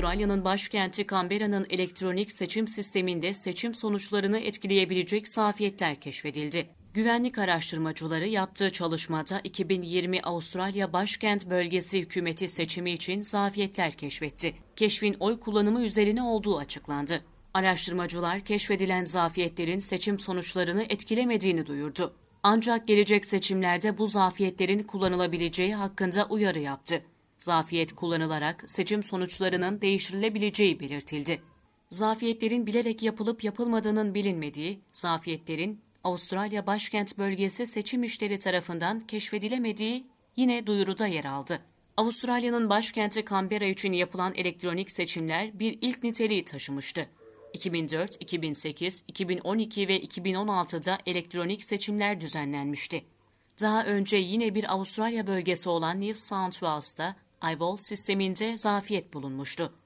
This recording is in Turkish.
Avustralya'nın başkenti Canberra'nın elektronik seçim sisteminde seçim sonuçlarını etkileyebilecek zafiyetler keşfedildi. Güvenlik araştırmacıları yaptığı çalışmada 2020 Avustralya Başkent Bölgesi hükümeti seçimi için zafiyetler keşfetti. Keşfin oy kullanımı üzerine olduğu açıklandı. Araştırmacılar keşfedilen zafiyetlerin seçim sonuçlarını etkilemediğini duyurdu. Ancak gelecek seçimlerde bu zafiyetlerin kullanılabileceği hakkında uyarı yaptı. Zafiyet kullanılarak seçim sonuçlarının değiştirilebileceği belirtildi. Zafiyetlerin bilerek yapılıp yapılmadığının bilinmediği, zafiyetlerin Avustralya başkent bölgesi seçim işleri tarafından keşfedilemediği yine duyuruda yer aldı. Avustralya'nın başkenti Canberra için yapılan elektronik seçimler bir ilk niteliği taşımıştı. 2004, 2008, 2012 ve 2016'da elektronik seçimler düzenlenmişti. Daha önce yine bir Avustralya bölgesi olan New South Wales'ta iVolt sisteminde zafiyet bulunmuştu.